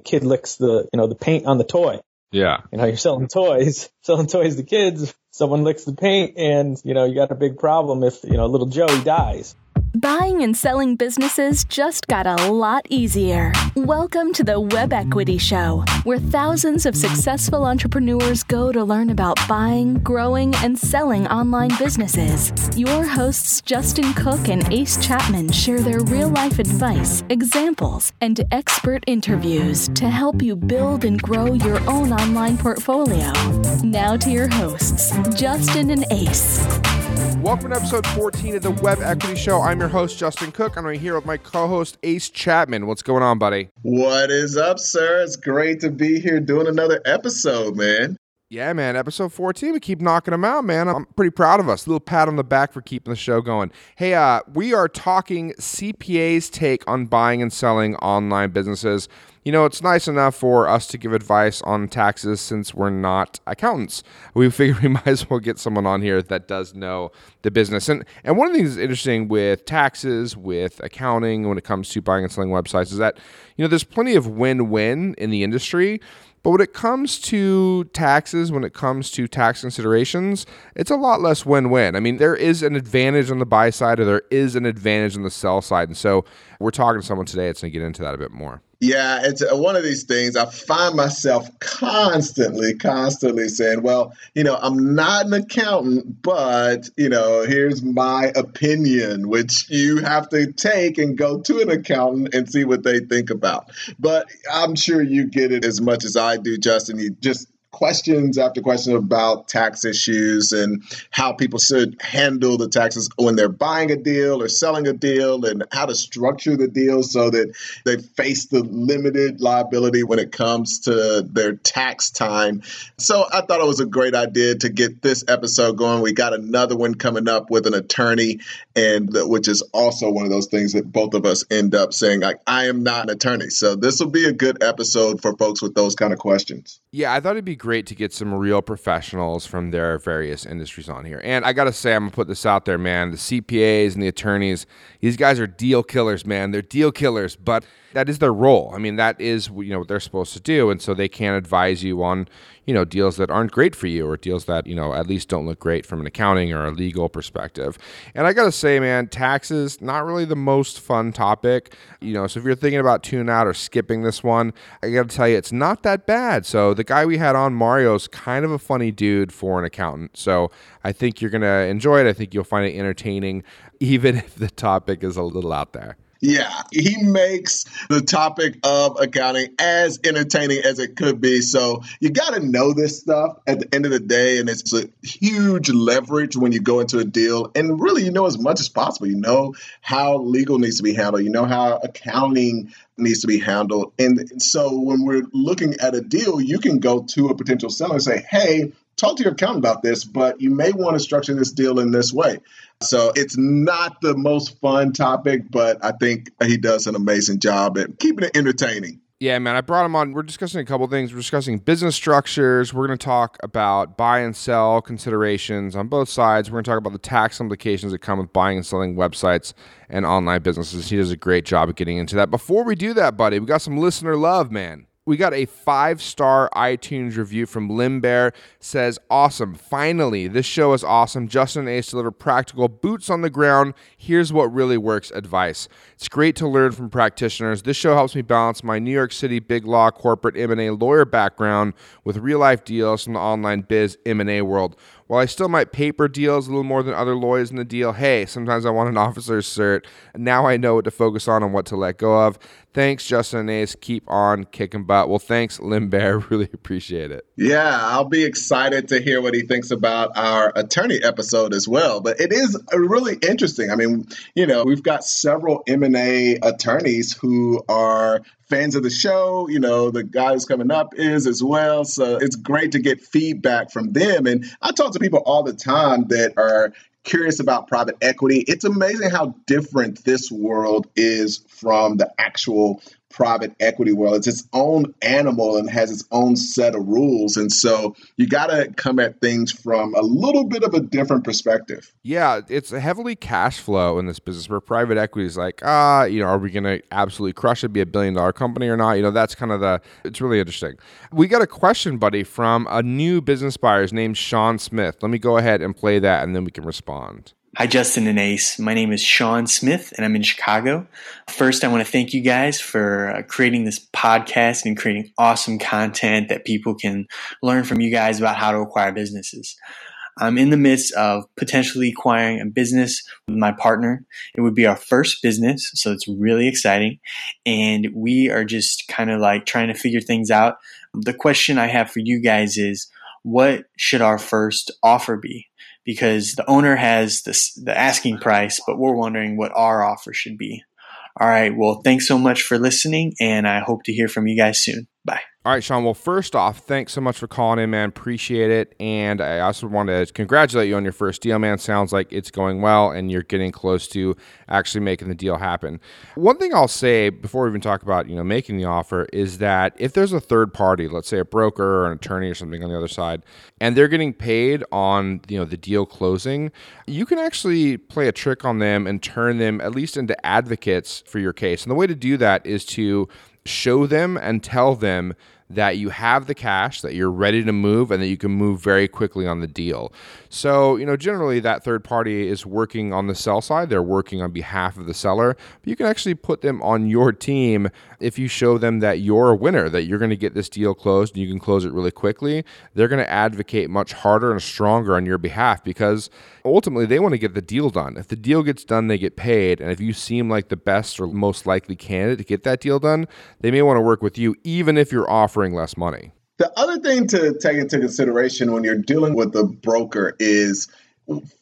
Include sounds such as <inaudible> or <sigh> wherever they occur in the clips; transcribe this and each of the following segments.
kid licks the, you know, the paint on the toy. Yeah. You know, you're selling toys, <laughs> selling toys to kids. Someone licks the paint and, you know, you got a big problem if, you know, little Joey dies. Buying and selling businesses just got a lot easier. Welcome to the Web Equity Show, where thousands of successful entrepreneurs go to learn about buying, growing, and selling online businesses. Your hosts, Justin Cook and Ace Chapman, share their real life advice, examples, and expert interviews to help you build and grow your own online portfolio. Now to your hosts, Justin and Ace. Welcome to episode 14 of the Web Equity Show. I'm your host, Justin Cook. I'm right here with my co host, Ace Chapman. What's going on, buddy? What is up, sir? It's great to be here doing another episode, man. Yeah, man. Episode 14, we keep knocking them out, man. I'm pretty proud of us. A little pat on the back for keeping the show going. Hey, uh, we are talking CPA's take on buying and selling online businesses you know, it's nice enough for us to give advice on taxes since we're not accountants. We <laughs> figure we might as well get someone on here that does know the business. And and one of the things that's interesting with taxes, with accounting, when it comes to buying and selling websites, is that you know there's plenty of win-win in the industry. But when it comes to taxes, when it comes to tax considerations, it's a lot less win win. I mean, there is an advantage on the buy side or there is an advantage on the sell side. And so we're talking to someone today that's going to get into that a bit more. Yeah, it's one of these things. I find myself constantly, constantly saying, well, you know, I'm not an accountant, but, you know, here's my opinion, which you have to take and go to an accountant and see what they think about. But I'm sure you get it as much as I do, Justin. You just questions after questions about tax issues and how people should handle the taxes when they're buying a deal or selling a deal and how to structure the deal so that they face the limited liability when it comes to their tax time. So I thought it was a great idea to get this episode going. We got another one coming up with an attorney and which is also one of those things that both of us end up saying like I am not an attorney. So this will be a good episode for folks with those kind of questions. Yeah, I thought it'd be great to get some real professionals from their various industries on here. And I got to say, I'm going to put this out there, man. The CPAs and the attorneys, these guys are deal killers, man. They're deal killers, but that is their role. I mean, that is you know what they're supposed to do, and so they can advise you on you know deals that aren't great for you or deals that you know at least don't look great from an accounting or a legal perspective. And I gotta say, man, taxes not really the most fun topic. You know, so if you're thinking about tuning out or skipping this one, I gotta tell you, it's not that bad. So the guy we had on, Mario's kind of a funny dude for an accountant. So I think you're gonna enjoy it. I think you'll find it entertaining, <laughs> even if the topic is a little out there. Yeah, he makes the topic of accounting as entertaining as it could be. So you got to know this stuff at the end of the day. And it's a huge leverage when you go into a deal. And really, you know as much as possible. You know how legal needs to be handled, you know how accounting needs to be handled. And so when we're looking at a deal, you can go to a potential seller and say, hey, talk to your accountant about this, but you may want to structure this deal in this way. So it's not the most fun topic, but I think he does an amazing job at keeping it entertaining. Yeah, man, I brought him on. We're discussing a couple things. We're discussing business structures. We're going to talk about buy and sell considerations on both sides. We're going to talk about the tax implications that come with buying and selling websites and online businesses. He does a great job of getting into that. Before we do that, buddy, we got some listener love, man we got a five star iTunes review from Limbear. Says, awesome. Finally, this show is awesome. Justin and Ace deliver practical boots on the ground. Here's what really works advice. It's great to learn from practitioners. This show helps me balance my New York City big law, corporate M&A lawyer background with real life deals from the online biz M&A world. While I still might paper deals a little more than other lawyers in the deal, hey, sometimes I want an <laughs> officer's cert. Now I know what to focus on and what to let go of. Thanks, Justin and Ace. Keep on kicking butt. Well, thanks, Bear. <laughs> Really appreciate it. Yeah, I'll be excited to hear what he thinks about our attorney episode as well. But it is really interesting. I mean, you know, we've got several M&A attorneys who are fans of the show. You know, the guy who's coming up is as well. So it's great to get feedback from them. And I talk to people all the time that are curious about private equity. It's amazing how different this world is from the actual private equity world. It's its own animal and has its own set of rules. And so you got to come at things from a little bit of a different perspective. Yeah, it's heavily cash flow in this business where private equity is like, ah, you know, are we going to absolutely crush it, be a billion dollar company or not? You know, that's kind of the, it's really interesting. We got a question, buddy, from a new business buyer named Sean Smith. Let me go ahead and play that and then we can respond. Hi, Justin and Ace. My name is Sean Smith, and I'm in Chicago. First, I want to thank you guys for uh, creating this podcast and creating awesome content that people can learn from you guys about how to acquire businesses. I'm in the midst of potentially acquiring a business with my partner. It would be our first business, so it's really exciting. And we are just kind of like trying to figure things out. The question I have for you guys is what should our first offer be? Because the owner has this, the asking price, but we're wondering what our offer should be. All right. Well, thanks so much for listening, and I hope to hear from you guys soon. Bye. All right, Sean. Well, first off, thanks so much for calling in, man. Appreciate it. And I also want to congratulate you on your first deal, man. Sounds like it's going well and you're getting close to actually making the deal happen. One thing I'll say before we even talk about, you know, making the offer is that if there's a third party, let's say a broker or an attorney or something on the other side, and they're getting paid on, you know, the deal closing, you can actually play a trick on them and turn them at least into advocates for your case. And the way to do that is to show them and tell them that you have the cash, that you're ready to move, and that you can move very quickly on the deal. So, you know, generally that third party is working on the sell side, they're working on behalf of the seller, but you can actually put them on your team if you show them that you're a winner, that you're going to get this deal closed and you can close it really quickly. They're going to advocate much harder and stronger on your behalf because ultimately they want to get the deal done. If the deal gets done, they get paid. And if you seem like the best or most likely candidate to get that deal done, they may want to work with you, even if you're offering less money. The other thing to take into consideration when you're dealing with a broker is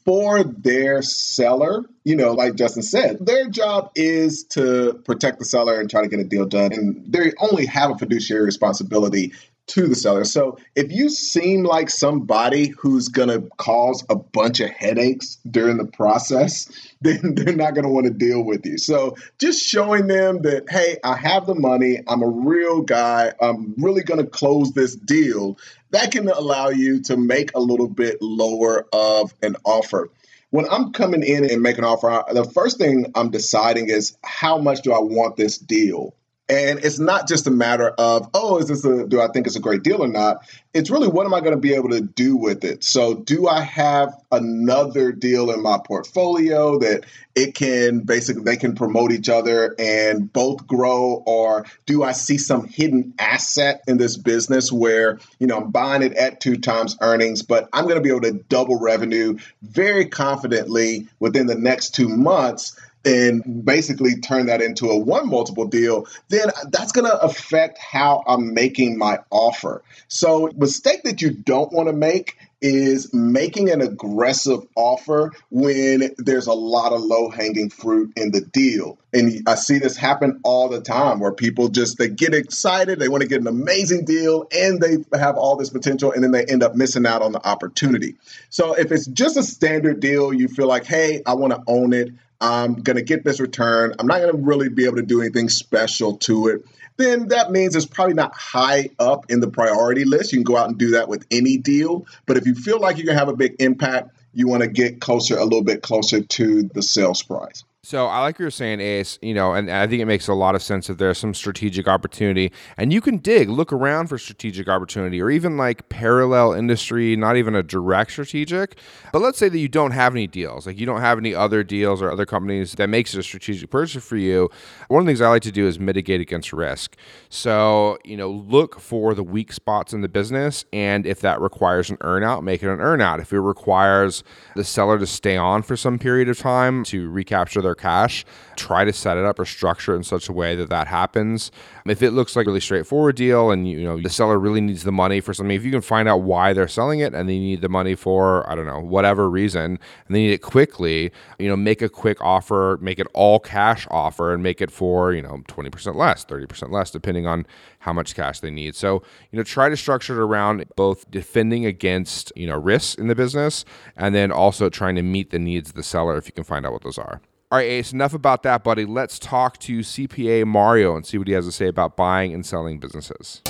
for their seller, you know, like Justin said, their job is to protect the seller and try to get a deal done. And they only have a fiduciary responsibility to the seller. So if you seem like somebody who's going to cause a bunch of headaches during the process, <laughs> then they're not going to want to deal with you. So just showing them that, hey, I have the money, I'm a real guy, I'm really going to close this deal, that can allow you to make a little bit lower of an offer when I'm coming in and making an offer, the first thing I'm deciding is how much do I want this deal? And it's not just a matter of, oh, is this a, do I think it's a great deal or not? It's really, what am I going to be able to do with it? So, do I have another deal in my portfolio that it can basically, they can promote each other and both grow? Or do I see some hidden asset in this business where, you know, I'm buying it at two times earnings, but I'm going to be able to double revenue very confidently within the next two months? And basically turn that into a one multiple deal, then that's going to affect how I'm making my offer. So, mistake that you don't want to make is making an aggressive offer when there's a lot of low hanging fruit in the deal. And I see this happen all the time where people just they get excited, they want to get an amazing deal and they have all this potential and then they end up missing out on the opportunity. So if it's just a standard deal, you feel like, "Hey, I want to own it. I'm going to get this return. I'm not going to really be able to do anything special to it. Then that means it's probably not high up in the priority list. You can go out and do that with any deal. But if you feel like you're going to have a big impact, you want to get closer, a little bit closer to the sales price. So I like what you're saying, Ace. You know, and I think it makes a lot of sense that there's some strategic opportunity, and you can dig, look around for strategic opportunity, or even like parallel industry, not even a direct strategic. But let's say that you don't have any deals, like you don't have any other deals or other companies that makes it a strategic purchase for you. One of the things I like to do is mitigate against risk. So you know, look for the weak spots in the business, and if that requires an earnout, make it an earnout. If it requires the seller to stay on for some period of time to recapture their cash, try to set it up or structure it in such a way that that happens. If it looks like a really straightforward deal and you know the seller really needs the money for something, if you can find out why they're selling it and they need the money for I don't know whatever reason and they need it quickly, you know, make a quick offer, make it all cash offer, and make it for you know twenty percent less, thirty percent less, depending on how much cash they need. So you know, try to structure it around both defending against you know risks in the business and then also trying to meet the needs of the seller if you can find out what those are. All right, Ace, enough about that, buddy. Let's talk to CPA Mario and see what he has to say about buying and selling businesses.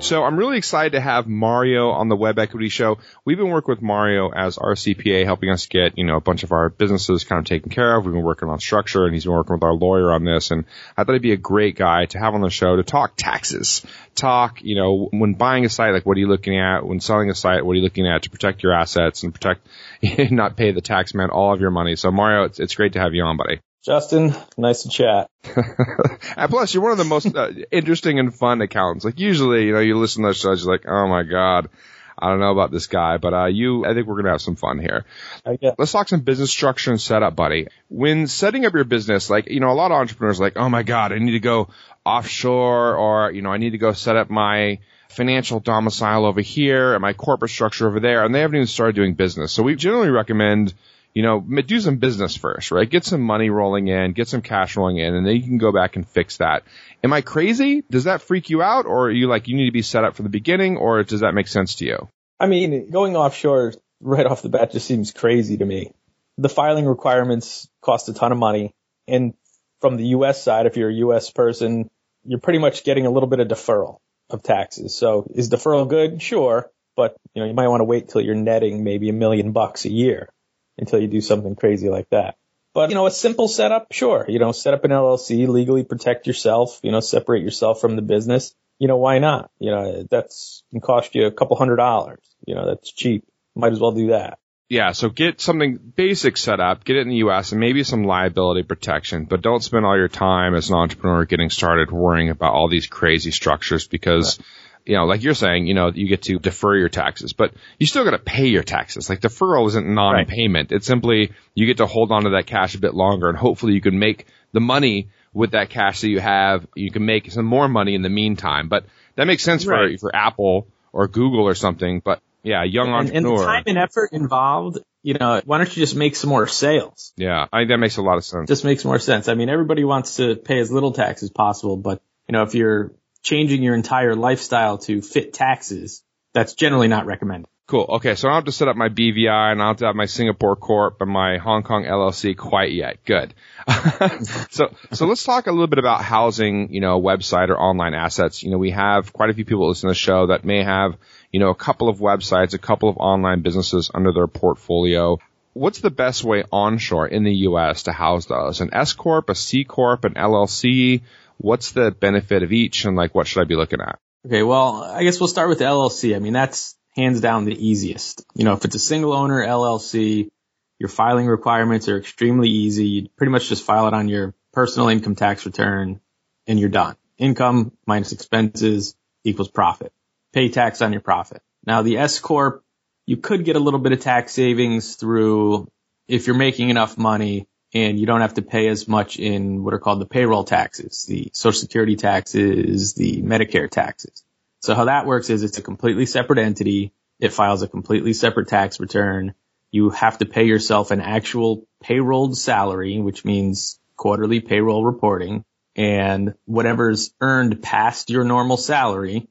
So I'm really excited to have Mario on the Web Equity Show. We've been working with Mario as our CPA, helping us get, you know, a bunch of our businesses kind of taken care of. We've been working on structure and he's been working with our lawyer on this. And I thought he'd be a great guy to have on the show to talk taxes, talk, you know, when buying a site, like what are you looking at? When selling a site, what are you looking at to protect your assets and protect, <laughs> not pay the tax man all of your money. So Mario, it's, it's great to have you on, buddy. Justin, nice to chat. <laughs> and plus, you're one of the most uh, interesting and fun accountants. Like usually, you know, you listen to those shows, you're like, oh my god, I don't know about this guy, but uh, you, I think we're gonna have some fun here. Let's talk some business structure and setup, buddy. When setting up your business, like you know, a lot of entrepreneurs are like, oh my god, I need to go offshore, or you know, I need to go set up my financial domicile over here and my corporate structure over there, and they haven't even started doing business. So we generally recommend you know, do some business first, right? Get some money rolling in, get some cash rolling in, and then you can go back and fix that. Am I crazy? Does that freak you out? Or are you like, you need to be set up from the beginning, or does that make sense to you? I mean, going offshore right off the bat just seems crazy to me. The filing requirements cost a ton of money. And from the U.S. side, if you're a U.S. person, you're pretty much getting a little bit of deferral of taxes. So is deferral good? Sure. But, you know, you might want to wait till you're netting maybe a million bucks a year until you do something crazy like that. But, you know, a simple setup, sure. You know, set up an LLC, legally protect yourself, you know, separate yourself from the business. You know, why not? You know, that's can cost you a couple hundred dollars. You know, that's cheap. Might as well do that. Yeah, so get something basic set up, get it in the US and maybe some liability protection, but don't spend all your time as an entrepreneur getting started worrying about all these crazy structures because right you know, like you're saying, you know, you get to defer your taxes, but you still got to pay your taxes. Like deferral isn't non-payment. Right. It's simply you get to hold on to that cash a bit longer and hopefully you can make the money with that cash that you have. You can make some more money in the meantime, but that makes sense right. for, for Apple or Google or something. But yeah, young entrepreneur. And the time and effort involved, you know, why don't you just make some more sales? Yeah, I think that makes a lot of sense. Just makes more sense. I mean, everybody wants to pay as little tax as possible, but you know, if you're changing your entire lifestyle to fit taxes, that's generally not recommended. Cool. Okay, so I don't have to set up my BVI and I don't have to have my Singapore Corp and my Hong Kong LLC quite yet. Good. <laughs> so, so let's talk a little bit about housing, you know, website or online assets. You know, we have quite a few people listen to the show that may have, you know, a couple of websites, a couple of online businesses under their portfolio. What's the best way onshore in the U.S. to house those? An S Corp, a C Corp, an LLC? What's the benefit of each and like what should I be looking at? Okay, well, I guess we'll start with the LLC. I mean, that's hands down the easiest. You know, if it's a single owner LLC, your filing requirements are extremely easy. You pretty much just file it on your personal income tax return and you're done. Income minus expenses equals profit. Pay tax on your profit. Now the S corp, you could get a little bit of tax savings through if you're making enough money and you don't have to pay as much in what are called the payroll taxes, the social security taxes, the Medicare taxes. So how that works is it's a completely separate entity. It files a completely separate tax return. You have to pay yourself an actual payrolled salary, which means quarterly payroll reporting and whatever's earned past your normal salary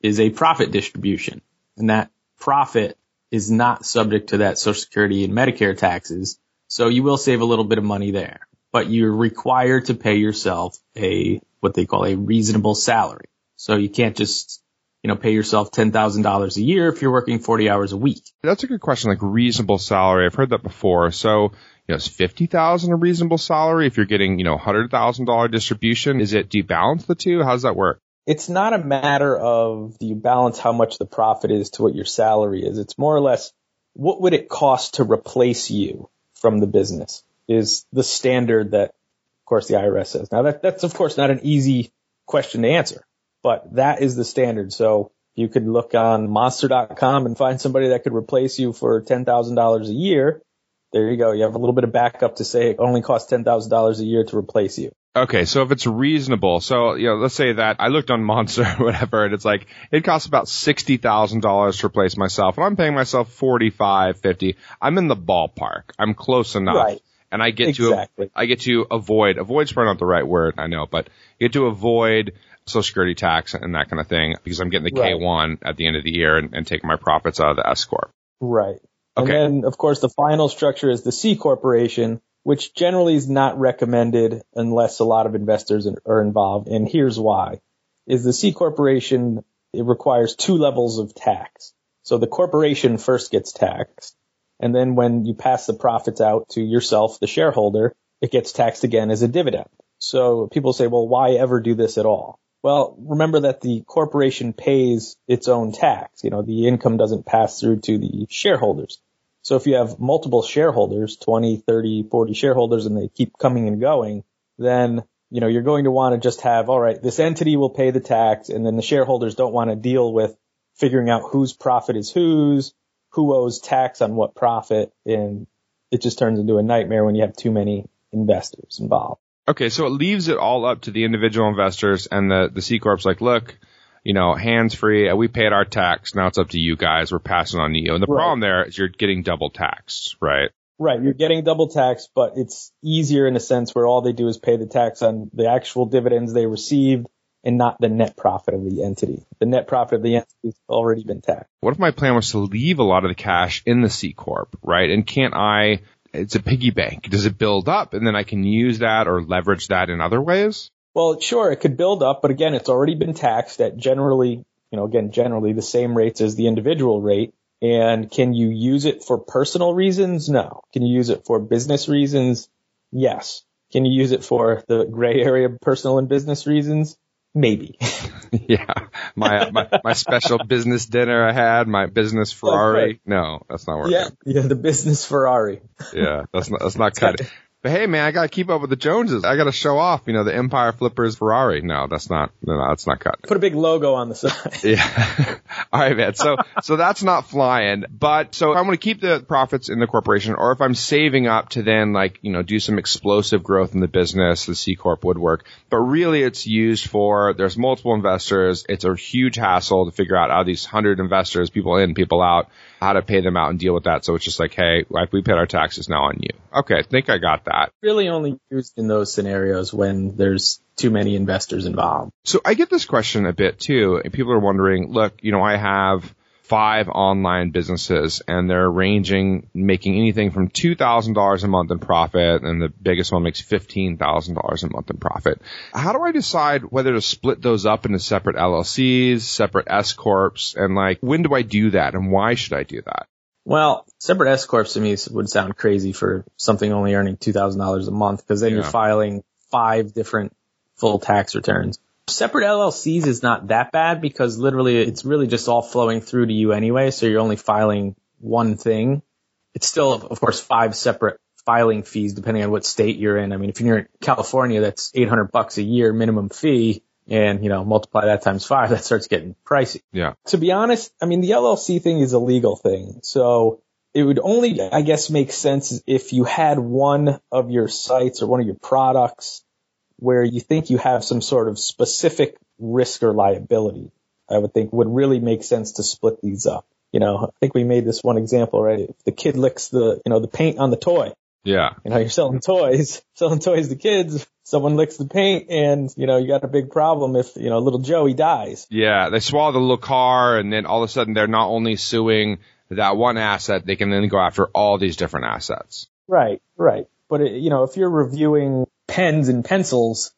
is a profit distribution. And that profit is not subject to that social security and Medicare taxes. So you will save a little bit of money there, but you're required to pay yourself a, what they call a reasonable salary. So you can't just, you know, pay yourself $10,000 a year if you're working 40 hours a week. That's a good question, like reasonable salary. I've heard that before. So, you know, is 50,000 a reasonable salary if you're getting, you know, $100,000 distribution? Is it, do you balance the two? How does that work? It's not a matter of do you balance how much the profit is to what your salary is. It's more or less what would it cost to replace you? From the business is the standard that, of course, the IRS says. Now that, that's of course not an easy question to answer, but that is the standard. So you could look on monster.com and find somebody that could replace you for $10,000 a year. There you go. You have a little bit of backup to say it only costs $10,000 a year to replace you. Okay, so if it's reasonable, so you know, let's say that I looked on Monster or <laughs> whatever, and it's like it costs about sixty thousand dollars to replace myself, and I'm paying myself forty five, fifty. I'm in the ballpark. I'm close enough, right. and I get exactly. to I get to avoid avoid's probably not the right word, I know, but get to avoid Social Security tax and that kind of thing because I'm getting the K one at the end of the year and, and taking my profits out of the S corp. Right. And Okay. then, of course, the final structure is the C corporation, which generally is not recommended unless a lot of investors are involved. And here's why: is the C corporation it requires two levels of tax. So the corporation first gets taxed, and then when you pass the profits out to yourself, the shareholder, it gets taxed again as a dividend. So people say, well, why ever do this at all? Well, remember that the corporation pays its own tax. You know, the income doesn't pass through to the shareholders. So if you have multiple shareholders, 20, 30, 40 shareholders, and they keep coming and going, then, you know, you're going to want to just have, all right, this entity will pay the tax, and then the shareholders don't want to deal with figuring out whose profit is whose, who owes tax on what profit, and it just turns into a nightmare when you have too many investors involved. Okay, so it leaves it all up to the individual investors and the, the C Corp's like, look, you know, hands free, uh, we paid our tax, now it's up to you guys, we're passing on to you. And the Right. problem there is you're getting double taxed, right? Right, you're getting double tax, but it's easier in a sense where all they do is pay the tax on the actual dividends they received and not the net profit of the entity. The net profit of the entity has already been taxed. What if my plan was to leave a lot of the cash in the C Corp, right? And can't I, it's a piggy bank. Does it build up and then I can use that or leverage that in other ways? Well, sure, it could build up, but again, it's already been taxed at generally, you know, again, generally the same rates as the individual rate. And can you use it for personal reasons? No. Can you use it for business reasons? Yes. Can you use it for the gray area of personal and business reasons? Maybe. <laughs> yeah. My, my, my special business dinner I had, my business Ferrari. right. No, that's not working. yeah. Yeah. The business Ferrari. Yeah, that's not that's not cut. But hey, man, I gotta keep up with the Joneses. I gotta show off, you know, the Empire Flippers Ferrari. No, that's not. No, no, that's not cut. Put a big logo on the side. <laughs> Yeah. <laughs> All right, man. So so that's not flying. But so if I'm to keep the profits in the corporation, or if I'm saving up to then like you know do some explosive growth in the business, the C corp would work. But really, it's used for there's multiple investors. It's a huge hassle to figure out of these hundred investors, people in, people out, how to pay them out and deal with that. So it's just like, hey, like we paid our taxes now on you. Okay, I think I got that. really only used in those scenarios when there's too many investors involved. So I get this question a bit too, and people are wondering, look, you know, I have five online businesses and they're ranging, making anything from $2,000 a month in profit and the biggest one makes $15,000 a month in profit. How do I decide whether to split those up into separate LLCs, separate S Corps, and like, when do I do that and why should I do that? Well, separate S corps to me would sound crazy for something only earning two thousand dollars a month because then you're filing five different full tax returns. Separate LLCs is not that bad because literally it's really just all flowing through to you anyway, so you're only filing one thing. It's still, of course, five separate filing fees depending on what state you're in. I mean, if you're in California, that's 800 bucks a year minimum fee. And, you know, multiply that times five, <laughs> that starts getting pricey Yeah. to be honest, I mean, the LLC thing is a legal thing. So it would only, I guess, make sense if you had one of your sites or one of your products where you think you have some sort of specific risk or liability. I would think would really make sense to split these up. You know, I think we made this one example, right? If the kid licks the, you know, the paint on the toy, Yeah. you know, you're selling toys, <laughs> selling toys to kids, someone licks the paint and, you know, you got a big problem if, you know, little Joey dies. Yeah. They swallow the little car and then all of a sudden they're not only suing that one asset, they can then go after all these different assets. Right, right. But it, you know, if you're reviewing pens and pencils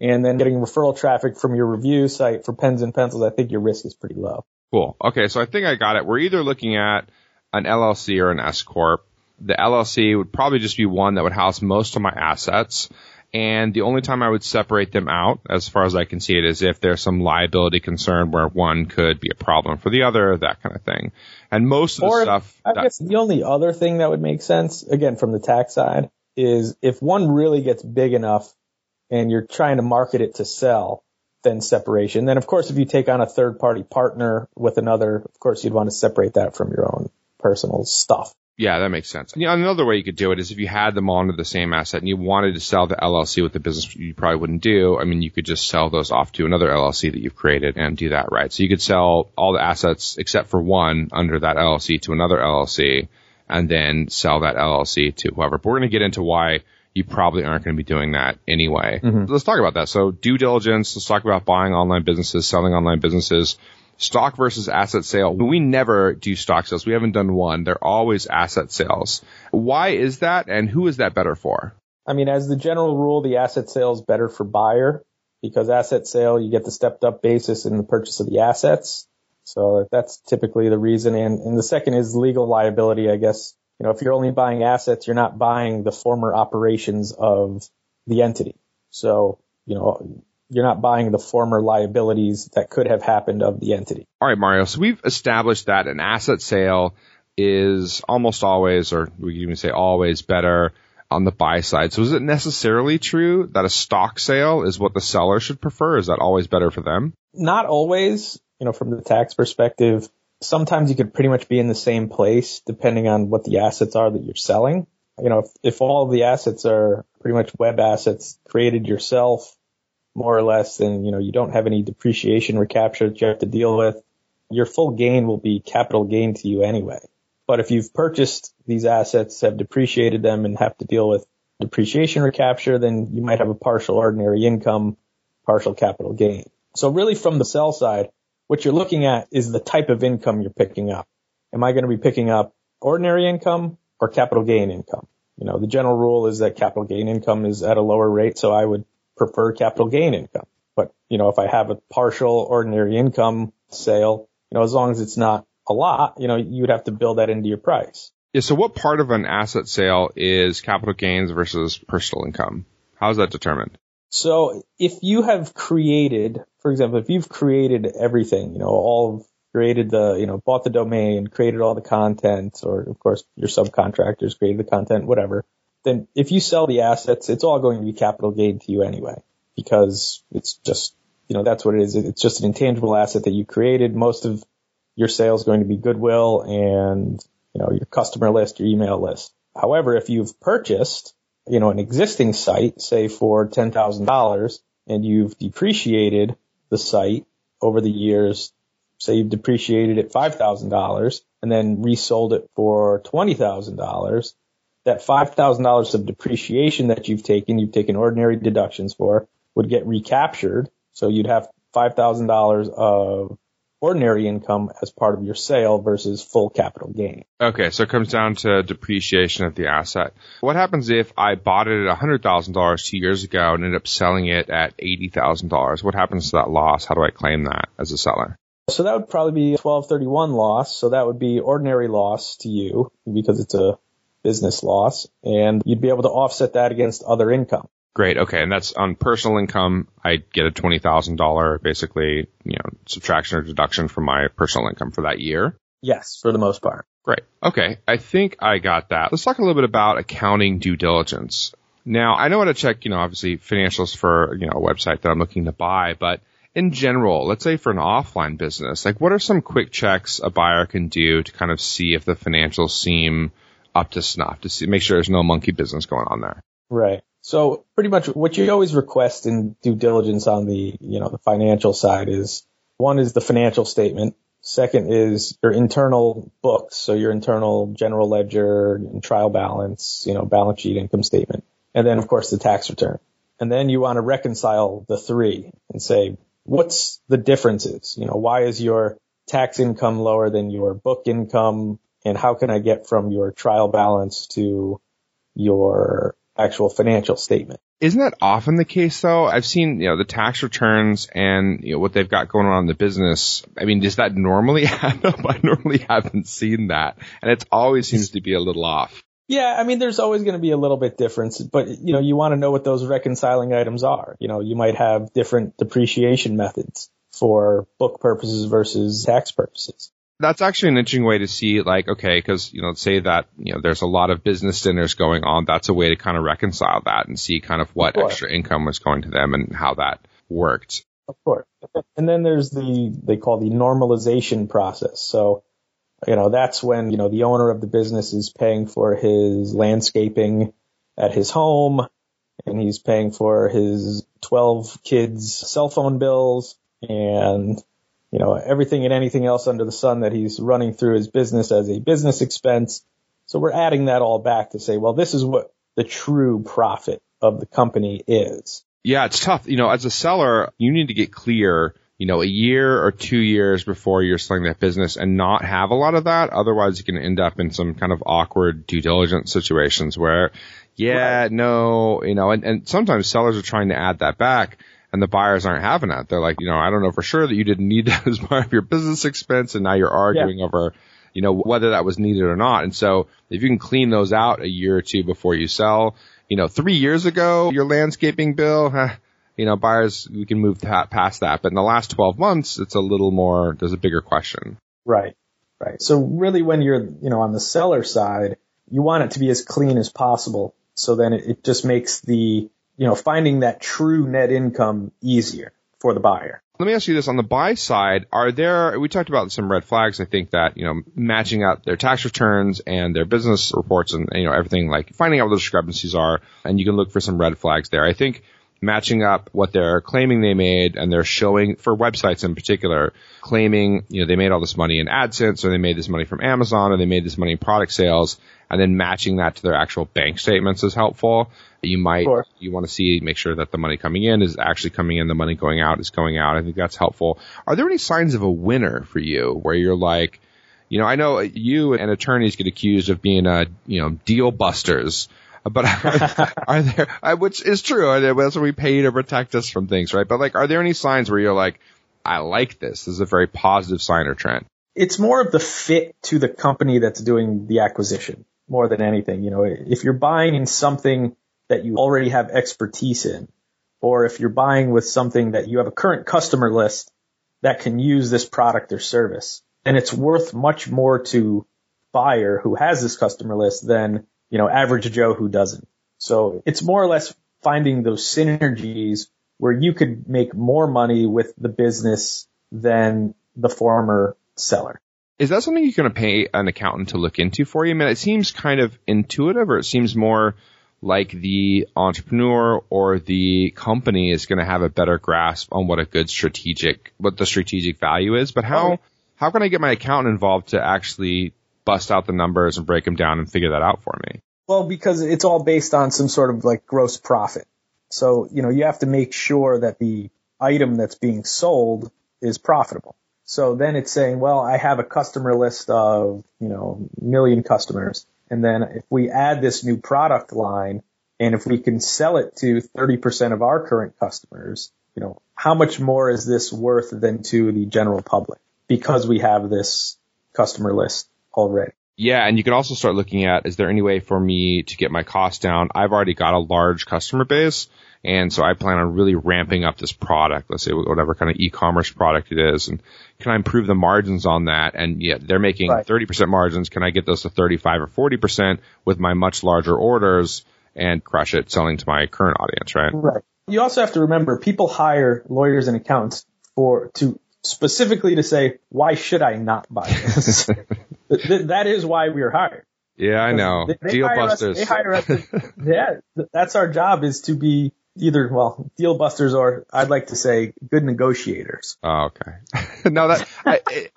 and then getting referral traffic from your review site for pens and pencils, I think your risk is pretty low. Cool. Okay, so I think I got it. We're either looking at an LLC or an S corp. The LLC would probably just be one that would house most of my assets. And the only time I would separate them out, as far as I can see it, is if there's some liability concern where one could be a problem for the other, that kind of thing. And most of the Or stuff, I guess the only other thing that would make sense, again, from the tax side, is if one really gets big enough and you're trying to market it to sell, then separation. Then of course, if you take on a third party partner with another, of course, you'd want to separate that from your own personal stuff. Yeah, that makes sense. Know, another way you could do it is if you had them all under the same asset and you wanted to sell the LLC with the business you probably wouldn't do. I mean, you could just sell those off to another LLC that you've created and do that right. So you could sell all the assets except for one under that LLC to another LLC and then sell that LLC to whoever. But we're going to get into why you probably aren't going to be doing that anyway. Mm-hmm. Let's talk about that. So due diligence. Let's talk about buying online businesses, selling online businesses. stock versus asset sale. We never do stock sales. We haven't done one. They're always asset sales. Why is that and who is that better for? I mean, as the general rule, the asset sale is better for buyer because asset sale, you get the stepped up basis in the purchase of the assets. So that's typically the reason. And, and the second is legal liability, I guess. You know, if you're only buying assets, you're not buying the former operations of the entity. So, you know, you're not buying the former liabilities that could have happened of the entity. All right, Mario. So we've established that an asset sale is almost always, or we can even say always better on the buy side. So is it necessarily true that a stock sale is what the seller should prefer? Is that always better for them? Not always, you know, from the tax perspective. Sometimes you could pretty much be in the same place depending on what the assets are that you're selling. You know, if, if all the assets are pretty much web assets created yourself, more or less, then, you know, you don't have any depreciation recapture that you have to deal with. Your full gain will be capital gain to you anyway. But if you've purchased these assets, have depreciated them and have to deal with depreciation recapture, then you might have a partial ordinary income, partial capital gain. So really from the sell side, what you're looking at is the type of income you're picking up. Am I going to be picking up ordinary income or capital gain income? You know, the general rule is that capital gain income is at a lower rate, so I would prefer capital gain income. But, you know, if I have a partial ordinary income sale, you know, as long as it's not a lot, you know, you would have to build that into your price. Yeah. So what part of an asset sale is capital gains versus personal income? How is that determined? So if you have created, for example, if you've created everything, you know, all created the, you know, bought the domain, created all the content, or of course your subcontractors created the content, whatever, then if you sell the assets, it's all going to be capital gain to you anyway, because it's just, you know, that's what it is. It's just an intangible asset that you created. Most of your sales going to be goodwill and, you know, your customer list, your email list. However, if you've purchased, you know, an existing site, say for $10,000 and you've depreciated the site over the years, say you've depreciated it $5,000 and then resold it for $20,000, that $5,000 of depreciation that you've taken, you've taken ordinary deductions for, would get recaptured. So you'd have $5,000 of ordinary income as part of your sale versus full capital gain. Okay, so it comes down to depreciation of the asset. What happens if I bought it at $100,000 two years ago and ended up selling it at $80,000? What happens to that loss? How do I claim that as a seller? So that would probably be a 1231 loss. So that would be ordinary loss to you because it's a business loss and you'd be able to offset that against other income. Great. Okay. And that's on personal income. I get a $20,000 basically, you know, subtraction or deduction from my personal income for that year. Yes, for the most part. Great. Okay. I think I got that. Let's talk a little bit about accounting due diligence. Now, I know how to check, you know, obviously financials for, you know, a website that I'm looking to buy, but in general, let's say for an offline business, like what are some quick checks a buyer can do to kind of see if the financials seem up to snuff to see, make sure there's no monkey business going on there? Right. So pretty much what you always request in due diligence on the, you know, the financial side is one is the financial statement. Second is your internal books. So your internal general ledger and trial balance, you know, balance sheet, income statement. And then of course the tax return. And then you want to reconcile the three and say, what's the differences? You know, why is your tax income lower than your book income? And how can I get from your trial balance to your actual financial statement. Isn't that often the case though? I've seen, you know, the tax returns and, you know, what they've got going on in the business. I mean, does that normally <laughs> add up? I normally haven't seen that. And it always seems to be a little off. Yeah, I mean, there's always going to be a little bit difference, but you know, you want to know what those reconciling items are. You know, you might have different depreciation methods for book purposes versus tax purposes that's actually an interesting way to see like okay because you know say that you know there's a lot of business dinners going on that's a way to kind of reconcile that and see kind of what of extra income was going to them and how that worked. Of course. And then there's the they call the normalization process. So you know that's when you know the owner of the business is paying for his landscaping at his home and he's paying for his 12 kids cell phone bills and you know, everything and anything else under the sun that he's running through his business as a business expense. So we're adding that all back to say, well, this is what the true profit of the company is. Yeah, it's tough. You know, as a seller, you need to get clear you know, a year or two years before you're selling that business and not have a lot of that. Otherwise you can end up in some kind of awkward due diligence situations where, yeah, right. no, you know, and, and sometimes sellers are trying to add that back and the buyers aren't having that. They're like, you know, I don't know for sure that you didn't need <laughs> that as part of your business expense and now you're arguing yeah. over, you know, whether that was needed or not. And so if you can clean those out a year or two before you sell, you know, three years ago, your landscaping bill, huh, <laughs> you know, buyers, we can move that, past that. But in the last 12 months, it's a little more, there's a bigger question. Right. Right. So really when you're, you know, on the seller side, you want it to be as clean as possible. So then it, it just makes the, you know, finding that true net income easier for the buyer. Let me ask you this on the buy side, are there, we talked about some red flags. I think that, you know, matching up their tax returns and their business reports and, you know, everything like finding out what the discrepancies are and you can look for some red flags there. I think matching up what they're claiming they made and they're showing for websites in particular, claiming, you know, they made all this money in AdSense or they made this money from Amazon or they made this money in product sales and then matching that to their actual bank statements is helpful. You might, you want to see, make sure that the money coming in is actually coming in, the money going out is going out. I think that's helpful. Are there any signs of a winner for you where you're like, you know, I know you and attorneys get accused of being a, you know, deal busters but are, <laughs> are there, uh, which is true, are there, that's what we pay to protect us from things, right? But like, are there any signs where you're like, I like this. This is a very positive sign or trend. It's more of the fit to the company that's doing the acquisition more than anything. You know, if you're buying in something that you already have expertise in, or if you're buying with something that you have a current customer list that can use this product or service, then it's worth much more to buyer who has this customer list than you know, average Joe who doesn't. So it's more or less finding those synergies where you could make more money with the business than the former seller. Is that something you're going to pay an accountant to look into for you? I mean, it seems kind of intuitive or it seems more like the entrepreneur or the company is going to have a better grasp on what a good strategic, what the strategic value is. But how, how can I get my accountant involved to actually bust out the numbers and break them down and figure that out for me? Well, because it's all based on some sort of like gross profit. So, you know, you have to make sure that the item that's being sold is profitable. So then it's saying, well, I have a customer list of, you know, million customers. And then if we add this new product line and if we can sell it to 30% of our current customers, you know, how much more is this worth than to the general public because we have this customer list already. Yeah, and you can also start looking at is there any way for me to get my cost down? I've already got a large customer base, and so I plan on really ramping up this product. Let's say whatever kind of e-commerce product it is, and can I improve the margins on that? And yeah, they're making right. 30% margins. Can I get those to 35 or 40% with my much larger orders and crush it selling to my current audience, right? Right. You also have to remember people hire lawyers and accountants for to specifically to say, why should I not buy this? <laughs> th- that is why we are hired. Yeah, I know. They, they Deal busters. Us, they hire us. <laughs> yeah, that's our job is to be either, well, deal busters or I'd like to say good negotiators. Oh, okay. <laughs> no, that, I, it,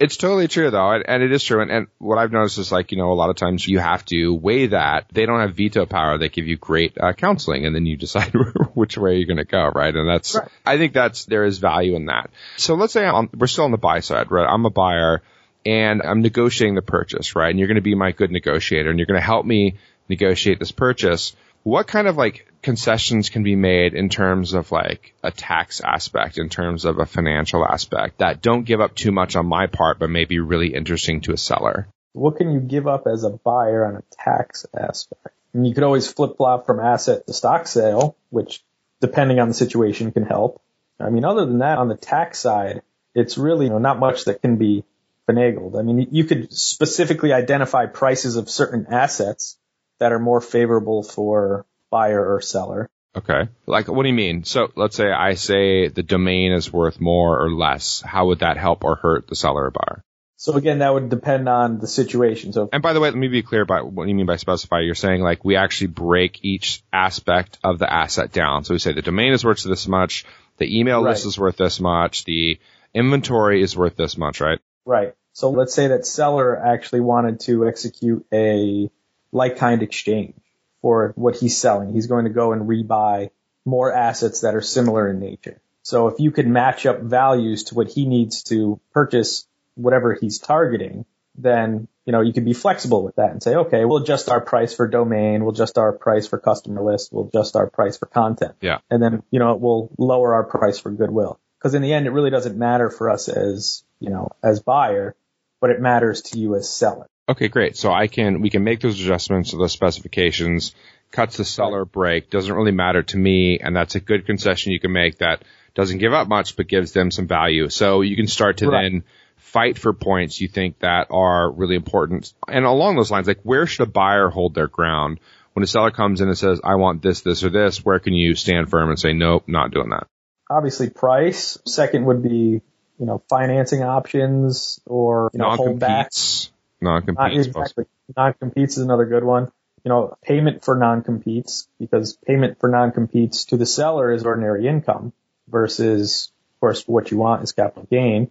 it's totally true though. And it is true. And, and what I've noticed is like, you know, a lot of times you have to weigh that. They don't have veto power. They give you great uh, counseling and then you <laughs> decide which way you're going to go. Right. And that's, right. I think that's, there is value in that. So let's say I'm, we're still on the buy side, right? I'm a buyer and I'm negotiating the purchase, right? And you're going to be my good negotiator and you're going to help me negotiate this purchase. What kind of like concessions can be made in terms of like a tax aspect, in terms of a financial aspect that don't give up too much on my part, but may be really interesting to a seller? What can you give up as a buyer on a tax aspect? And you could always flip flop from asset to stock sale, which depending on the situation can help. I mean, other than that, on the tax side, it's really you know, not much that can be finagled. I mean, you could specifically identify prices of certain assets that are more favorable for buyer or seller. Okay. Like, what do you mean? So let's say I say the domain is worth more or less. How would that help or hurt the seller or buyer? So again, that would depend on the situation. So, and by the way, let me be clear about what you mean by specify. You're saying like we actually break each aspect of the asset down. So we say the domain is worth this much, the email right. list is worth this much, the inventory is worth this much, right? Right. So let's say that seller actually wanted to execute a like kind exchange for what he's selling. He's going to go and rebuy more assets that are similar in nature. So if you could match up values to what he needs to purchase whatever he's targeting, then, you know, you could be flexible with that and say, okay, we'll adjust our price for domain. We'll adjust our price for customer list. We'll adjust our price for content. Yeah. And then, you know, we'll lower our price for goodwill. Cause in the end, it really doesn't matter for us as, you know, as buyer, but it matters to you as seller. Okay, great. So I can, we can make those adjustments to those specifications, cuts the seller break, doesn't really matter to me, and that's a good concession you can make that doesn't give up much, but gives them some value. So you can start to Right. then fight for points you think that are really important. And along those lines, like where should a buyer hold their ground? When a seller comes in and says, I want this, this, or this, where can you stand firm and say, nope, not doing that? Obviously price. Second would be, you know, financing options or, you know, hold back. Non-competes. Not exactly. Non-competes is another good one. You know, payment for non-competes because payment for non-competes to the seller is ordinary income versus, of course, what you want is capital gain.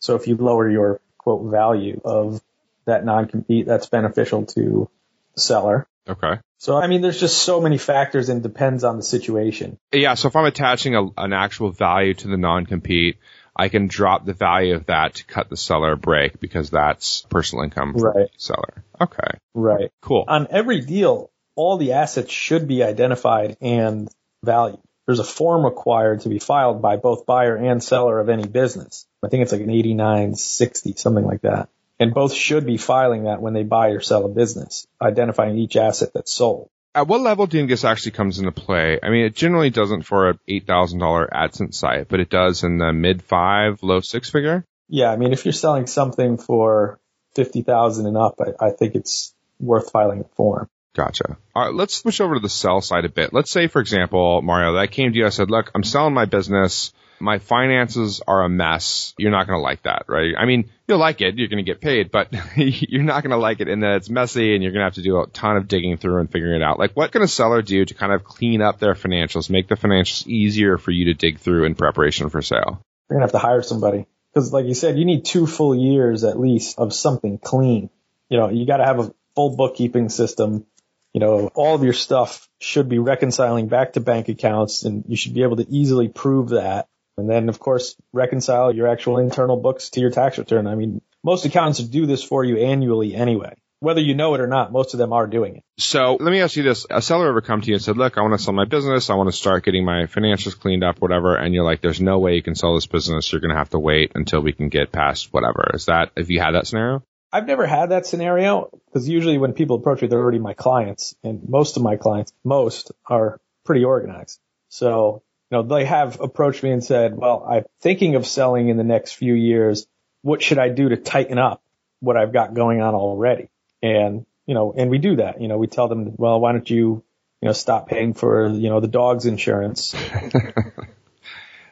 So if you lower your quote value of that non-compete, that's beneficial to the seller. Okay. So, I mean, there's just so many factors and depends on the situation. Yeah, so if I'm attaching a, an actual value to the non-compete, I can drop the value of that to cut the seller a break because that's personal income for Right. the seller. Okay, Right. cool. on every deal, all the assets should be identified and valued. There's a form required to be filed by both buyer and seller of any business. I think it's like an 8960, something like that. And both should be filing that when they buy or sell a business, identifying each asset that's sold. At what level do you think actually comes into play? I mean, it generally doesn't for a $8,000 AdSense site, but it does in the mid five, low six figure. Yeah, I mean, if you're selling something for 50,000 and up, I, I think it's worth filing a form. Gotcha. All right, let's switch over to the sell side a bit. Let's say, for example, Mario, that I came to you, I said, look, I'm selling my business. My finances are a mess. You're not going to like that, right? I mean, you'll like it. You're going to get paid, but <laughs> you're not going to like it in that it's messy and you're going to have to do a ton of digging through and figuring it out. Like, what can a seller do to kind of clean up their financials, make the financials easier for you to dig through in preparation for sale? You're gonna have to hire somebody because, like you said, you need two full years at least of something clean. You know, you got to have a full bookkeeping system. You know, all of your stuff should be reconciling back to bank accounts, and you should be able to easily prove that. And then, of course, reconcile your actual internal books to your tax return. I mean, most accountants do this for you annually anyway. Whether you know it or not, most of them are doing it. So let me ask you this. A seller ever come to you and said, look, I want to sell my business. I want to start getting my financials cleaned up, whatever. And you're like, there's no way you can sell this business. You're going to have to wait until we can get past whatever. Is that, have you had that scenario? I've never had that scenario because usually when people approach me, they're already my clients, and most of my clients, most are pretty organized. So, know, they have approached me and said, "Well, I'm thinking of selling in the next few years. What should I do to tighten up what I've got going on already?" And you know, and we do that. You know, we tell them, "Well, why don't you, you know, stop paying for you know the dog's insurance?" <laughs>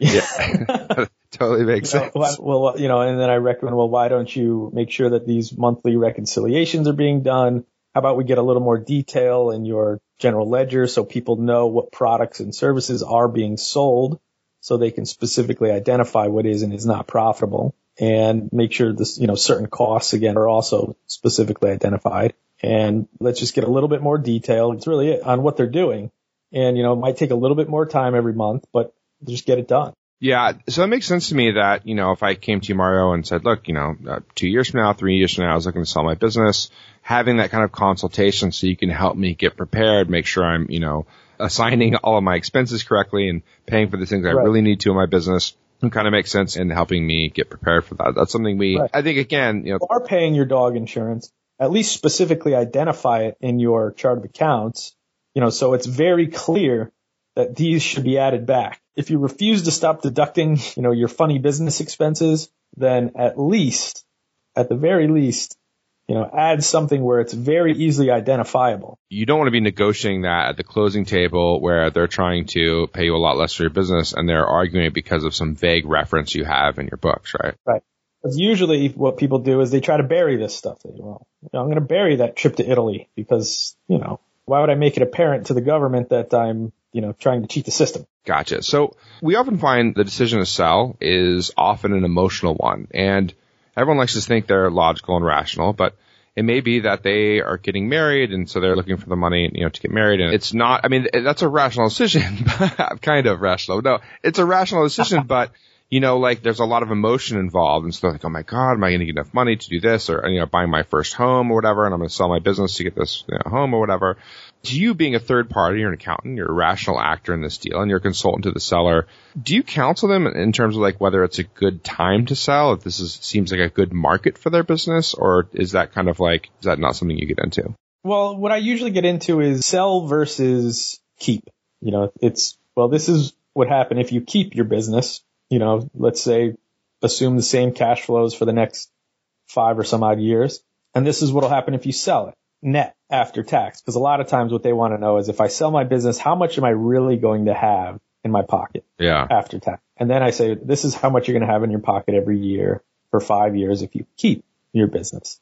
Yeah. <laughs> totally makes You know, sense. well, you know, and then I recommend, well, why don't you make sure that these monthly reconciliations are being done? How about we get a little more detail in your general ledger so people know what products and services are being sold so they can specifically identify what is and is not profitable and make sure this, you know, certain costs again are also specifically identified. And let's just get a little bit more detail. It's really it on what they're doing. And, you know, it might take a little bit more time every month, but just get it done. Yeah, so it makes sense to me that, you know, if I came to you, Mario, and said, look, you know, uh, two years from now, three years from now, I was looking to sell my business, having that kind of consultation so you can help me get prepared, make sure I'm, you know, assigning all of my expenses correctly and paying for the things I really need to in my business. It kind of makes sense in helping me get prepared for that. That's something we, Right. I think again, you know, are paying your dog insurance, at least specifically identify it in your chart of accounts, you know, so it's very clear that these should be added back. If you refuse to stop deducting, you know, your funny business expenses, then at least, at the very least, you know, add something where it's very easily identifiable. you don't want to be negotiating that at the closing table where they're trying to pay you a lot less for your business and they're arguing it because of some vague reference you have in your books, right? Right. Because usually what people do is they try to bury this stuff. They, well, you know, I'm going to bury that trip to Italy because, you know, why would I make it apparent to the government that I'm, you know, trying to cheat the system? Gotcha. So we often find the decision to sell is often an emotional one and everyone likes to think they're logical and rational, but it may be that they are getting married and so they're looking for the money, you know, to get married. And it's not, I mean, that's a rational decision, <laughs> <laughs> kind of rational. No, it's a rational decision, but you know, like there's a lot of emotion involved. And so like, oh my God, am I going to get enough money to do this? Or, you know, buying my first home or whatever. And I'm going to sell my business to get this you know, home or whatever. You being a third party, you're an accountant, you're a rational actor in this deal and you're a consultant to the seller. Do you counsel them in terms of like whether it's a good time to sell? If this is, seems like a good market for their business or is that kind of like, is that not something you get into? Well, what I usually get into is sell versus keep. You know, it's, well, this is what happened if you keep your business you know, let's say assume the same cash flows for the next five or some odd years. And this is what will happen if you sell it net after tax. Because a lot of times what they want to know is if I sell my business, how much am I really going to have in my pocket? Yeah. After tax. And then I say, this is how much you're going to have in your pocket every year for five years if you keep your business.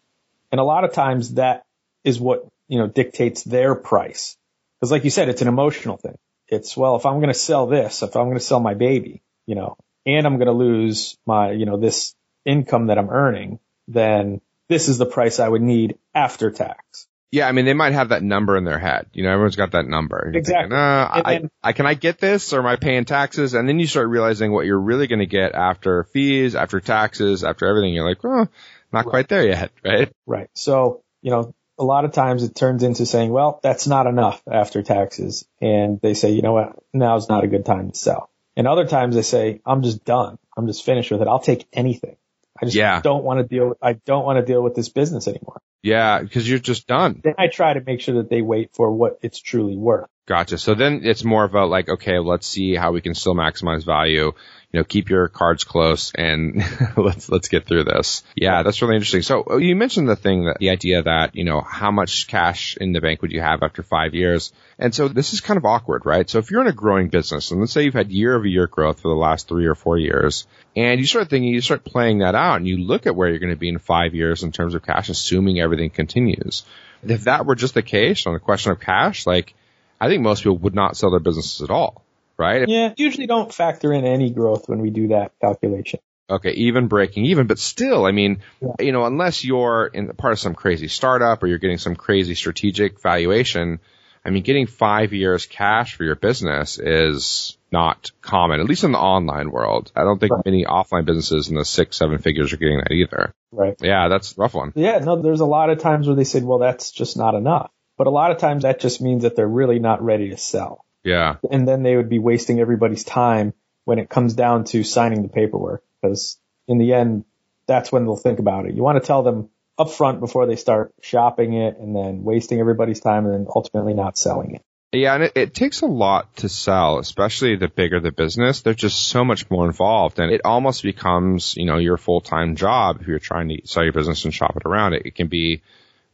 And a lot of times that is what, you know, dictates their price. Because like you said, it's an emotional thing. It's, well, if I'm going to sell this, if I'm going to sell my baby, you know, and I'm going to lose my, you know, this income that I'm earning, then this is the price I would need after tax. Yeah, I mean, they might have that number in their head. You know, everyone's got that number. You're exactly. Thinking, uh, I, then, I, can I get this or am I paying taxes? And then you start realizing what you're really going to get after fees, after taxes, after everything. You're like, oh, not right. quite there yet, right? Right. So, you know, a lot of times it turns into saying, well, that's not enough after taxes. And they say, you know what? Now's not a good time to sell. And other times they say, I'm just done. I'm just finished with it. I'll take anything. I just yeah. don't want to deal with, I don't want to deal with this business anymore. Yeah, because you're just done. Then I try to make sure that they wait for what it's truly worth. Gotcha. So then it's more about like, okay, let's see how we can still maximize value you know, keep your cards close and <laughs> let's, let's get through this. Yeah, that's really interesting. So uh, you mentioned the thing that the idea that, you know, how much cash in the bank would you have after five years? And so this is kind of awkward, right? So if you're in a growing business and let's say you've had year over year growth for the last three or four years and you start thinking, you start playing that out and you look at where you're going to be in five years in terms of cash, assuming everything continues. If that were just the case on the question of cash, like I think most people would not sell their businesses at all right? Yeah, usually don't factor in any growth when we do that calculation. Okay, even breaking even, but still, I mean, yeah. you know, unless you're in part of some crazy startup or you're getting some crazy strategic valuation, I mean, getting five years cash for your business is not common, at least in the online world. I don't think right. many offline businesses in the six, seven figures are getting that either. Right. Yeah, that's a rough one. Yeah, no, there's a lot of times where they said, well, that's just not enough. But a lot of times that just means that they're really not ready to sell. Yeah. And then they would be wasting everybody's time when it comes down to signing the paperwork because in the end, that's when they'll think about it. You want to tell them up front before they start shopping it and then wasting everybody's time and then ultimately not selling it. Yeah, and it, it, takes a lot to sell, especially the bigger the business. There's just so much more involved, and it almost becomes, you know, your full time job if you're trying to sell your business and shop it around. It, it can be,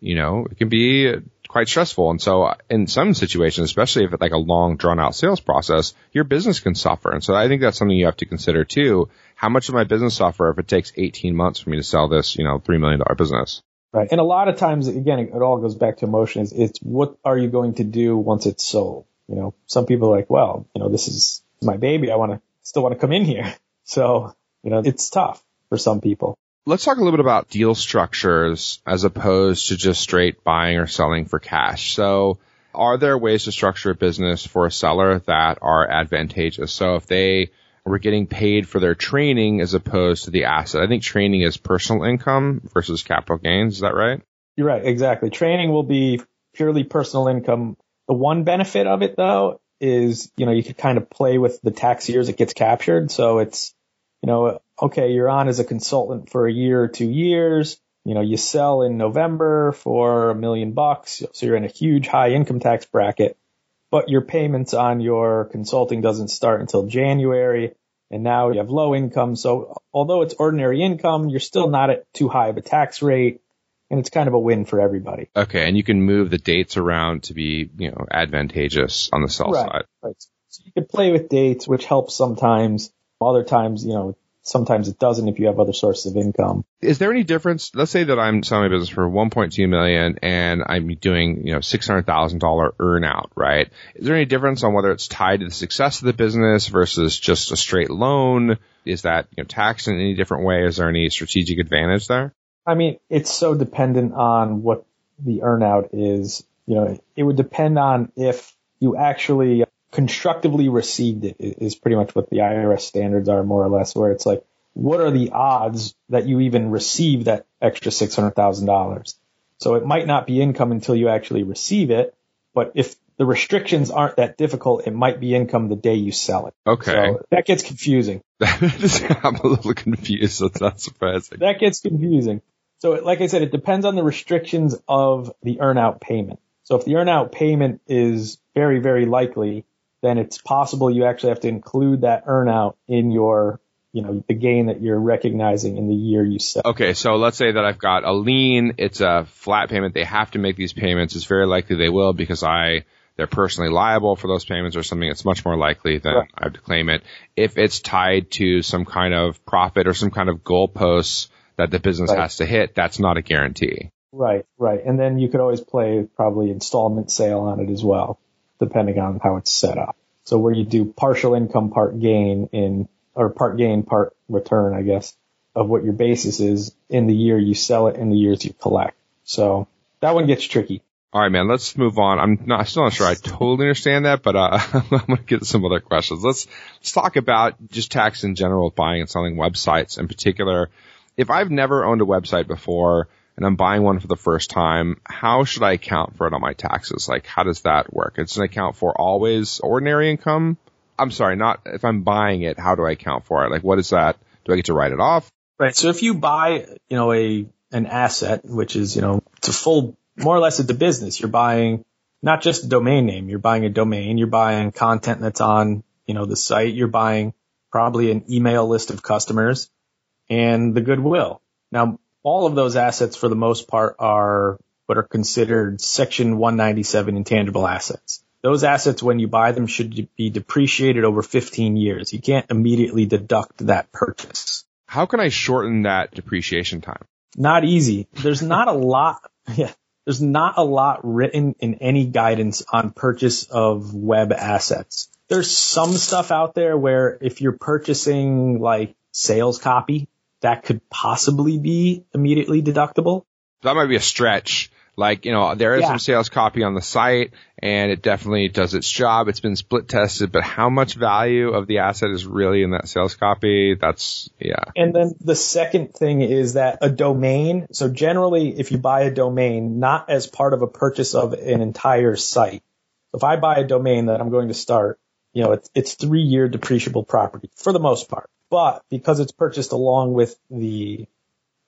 you know, it can be quite stressful. And so uh, in some situations, especially if it's like a long drawn out sales process, your business can suffer. And so I think that's something you have to consider too. How much of my business suffer if it takes 18 months for me to sell this, you know, $3 million business? Right. And a lot of times, again, it all goes back to emotions. It's what are you going to do once it's sold? You know, some people are like, well, you know, this is my baby. I want to still want to come in here. <laughs> So, you know, it's tough for some people. Let's talk a little bit about deal structures as opposed to just straight buying or selling for cash. So are there ways to structure a business for a seller that are advantageous? So if they were getting paid for their training as opposed to the asset, I think training is personal income versus capital gains. Is that right? You're right. Exactly. Training will be purely personal income. The one benefit of it though is, you know, you could kind of play with the tax years it gets captured. So it's, you know, okay, you're on as a consultant for a year or two years. You know, you sell in November for a million bucks. So you're in a huge high income tax bracket, but your payments on your consulting doesn't start until January. And now you have low income. So although it's ordinary income, you're still not at too high of a tax rate. And it's kind of a win for everybody. Okay. And you can move the dates around to be, you know, advantageous on the sell right, side. Right. So you can play with dates, which helps sometimes. Other times, you know, sometimes it doesn't if you have other sources of income. Is there any difference? Let's say that I'm selling my business for 1.2 million and I'm doing, you know, $600,000 earn out, right? Is there any difference on whether it's tied to the success of the business versus just a straight loan? Is that, you know, taxed in any different way? Is there any strategic advantage there? I mean, it's so dependent on what the earnout is. You know, it would depend on if you actually constructively received it is pretty much what the IRS standards are more or less, where it's like, what are the odds that you even receive that extra $600,000? So it might not be income until you actually receive it, but if the restrictions aren't that difficult, it might be income the day you sell it. Okay. So that gets confusing. <laughs> I'm a little confused, so it's not surprising. That gets confusing. So like I said, it depends on the restrictions of the earnout payment. So if the earnout payment is very, very likely, then it's possible you actually have to include that earnout in your, you know, the gain that you're recognizing in the year you sell. Okay, so let's say that I've got a lien, it's a flat payment, they have to make these payments. It's very likely they will because I they're personally liable for those payments or something, it's much more likely than right. I have to claim it. If it's tied to some kind of profit or some kind of goalposts that the business right. has to hit, that's not a guarantee. Right, right. And then you could always play probably installment sale on it as well depending on how it's set up. So where you do partial income, part gain in, or part gain, part return, I guess, of what your basis is in the year you sell it and the years you collect. So that one gets tricky. All right, man. Let's move on. I'm not I'm still not sure I totally understand that, but uh, <laughs> I'm going to get some other questions. Let's let's talk about just tax in general, buying and selling websites in particular. If I've never owned a website before, and I'm buying one for the first time, how should I account for it on my taxes? Like, how does that work? It's an account for always ordinary income. I'm sorry, not if I'm buying it, how do I account for it? Like, what is that? Do I get to write it off? Right. So if you buy, you know, a, an asset, which is, you know, it's a full, more or less it's a business. You're buying not just a domain name. You're buying a domain. You're buying content that's on, you know, the site. You're buying probably an email list of customers and the goodwill. Now, all of those assets for the most part are what are considered section 197 intangible assets. Those assets, when you buy them, should be depreciated over 15 years. You can't immediately deduct that purchase. How can I shorten that depreciation time? Not easy. There's not a lot. <laughs> Yeah. There's not a lot written in any guidance on purchase of web assets. There's some stuff out there where if you're purchasing like sales copy, that could possibly be immediately deductible. That might be a stretch. Like, you know, there is yeah. some sales copy on the site and it definitely does its job. It's been split tested, but how much value of the asset is really in that sales copy? That's, yeah. And then the second thing is that a domain. So generally, if you buy a domain, not as part of a purchase of an entire site. If I buy a domain that I'm going to start, you know, it's, it's three year depreciable property for the most part. But because it's purchased along with the,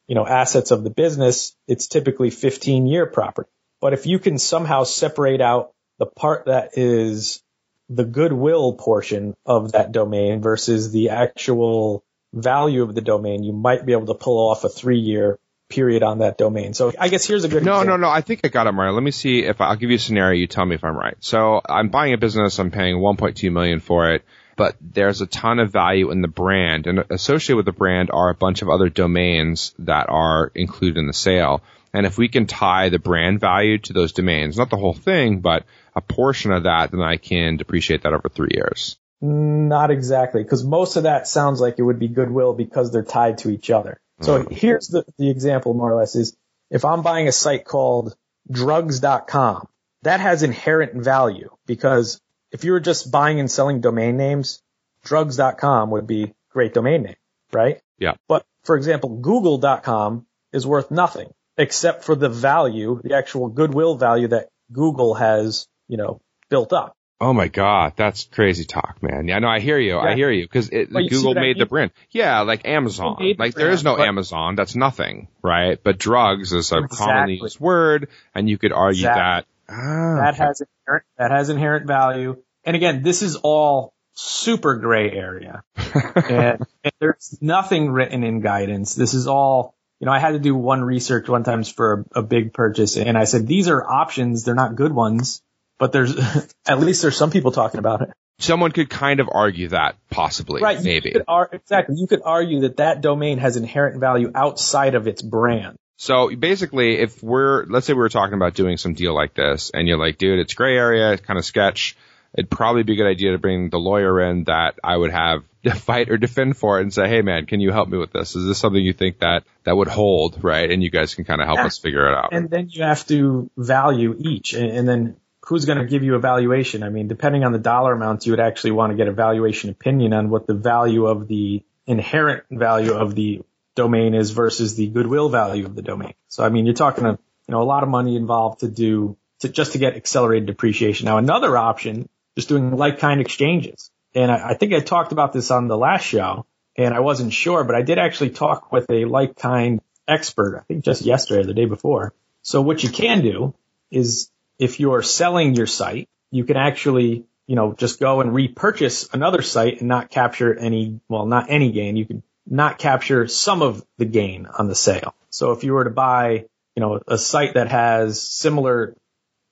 you know, assets of the business, it's typically 15 year property. But if you can somehow separate out the part that is the goodwill portion of that domain versus the actual value of the domain, you might be able to pull off a three year period on that domain. So I guess here's a good No, example. no, no. I think I got it, Mario. Let me see if I'll give you a scenario. You tell me if I'm right. So I'm buying a business. I'm paying 1.2 million for it but there's a ton of value in the brand and associated with the brand are a bunch of other domains that are included in the sale. And if we can tie the brand value to those domains, not the whole thing, but a portion of that, then I can depreciate that over three years. Not exactly, because most of that sounds like it would be goodwill because they're tied to each other. So mm. here's the, the example more or less is if I'm buying a site called drugs.com, that has inherent value because if you were just buying and selling domain names, drugs.com would be great domain name, right? Yeah. But for example, google.com is worth nothing except for the value, the actual goodwill value that Google has, you know, built up. Oh my God, that's crazy talk, man. Yeah, no, I hear you. Yeah. I hear you because Google made I mean? the brand. Yeah, like Amazon. The like there is no Amazon. That's nothing, right? But drugs is a exactly. commonly used word, and you could argue exactly. that Ah, that okay. has inherent, that has inherent value. And again, this is all super gray area. <laughs> and, and, there's nothing written in guidance. This is all, you know, I had to do one research one times for a, a big purchase and I said, these are options. They're not good ones, but there's, <laughs> at least there's some people talking about it. Someone could kind of argue that possibly, right? Maybe you ar- exactly. You could argue that that domain has inherent value outside of its brand. So basically, if we're, let's say we were talking about doing some deal like this and you're like, dude, it's gray area, it's kind of sketch. it'd probably be a good idea to bring the lawyer in that I would have <laughs> fight or defend for it and say, hey man, can you help me with this? Is this something you think that that would hold, right? And you guys can kind of help yeah. us figure it out. And then you have to value each, and, and then who's going to give you a valuation? I mean, depending on the dollar amounts, you would actually want to get a valuation opinion on what the value of the inherent value of the domain is versus the goodwill value of the domain. So I mean, you're talking a you know a lot of money involved to do to just to get accelerated depreciation. Now another option, just doing like kind exchanges. And I, I think I talked about this on the last show, and I wasn't sure, but I did actually talk with a like kind expert. I think just yesterday or the day before. So what you can do is if you're selling your site, you can actually you know, just go and repurchase another site and not capture any, well, not any gain. You can not capture some of the gain on the sale. So if you were to buy, you know, a site that has similar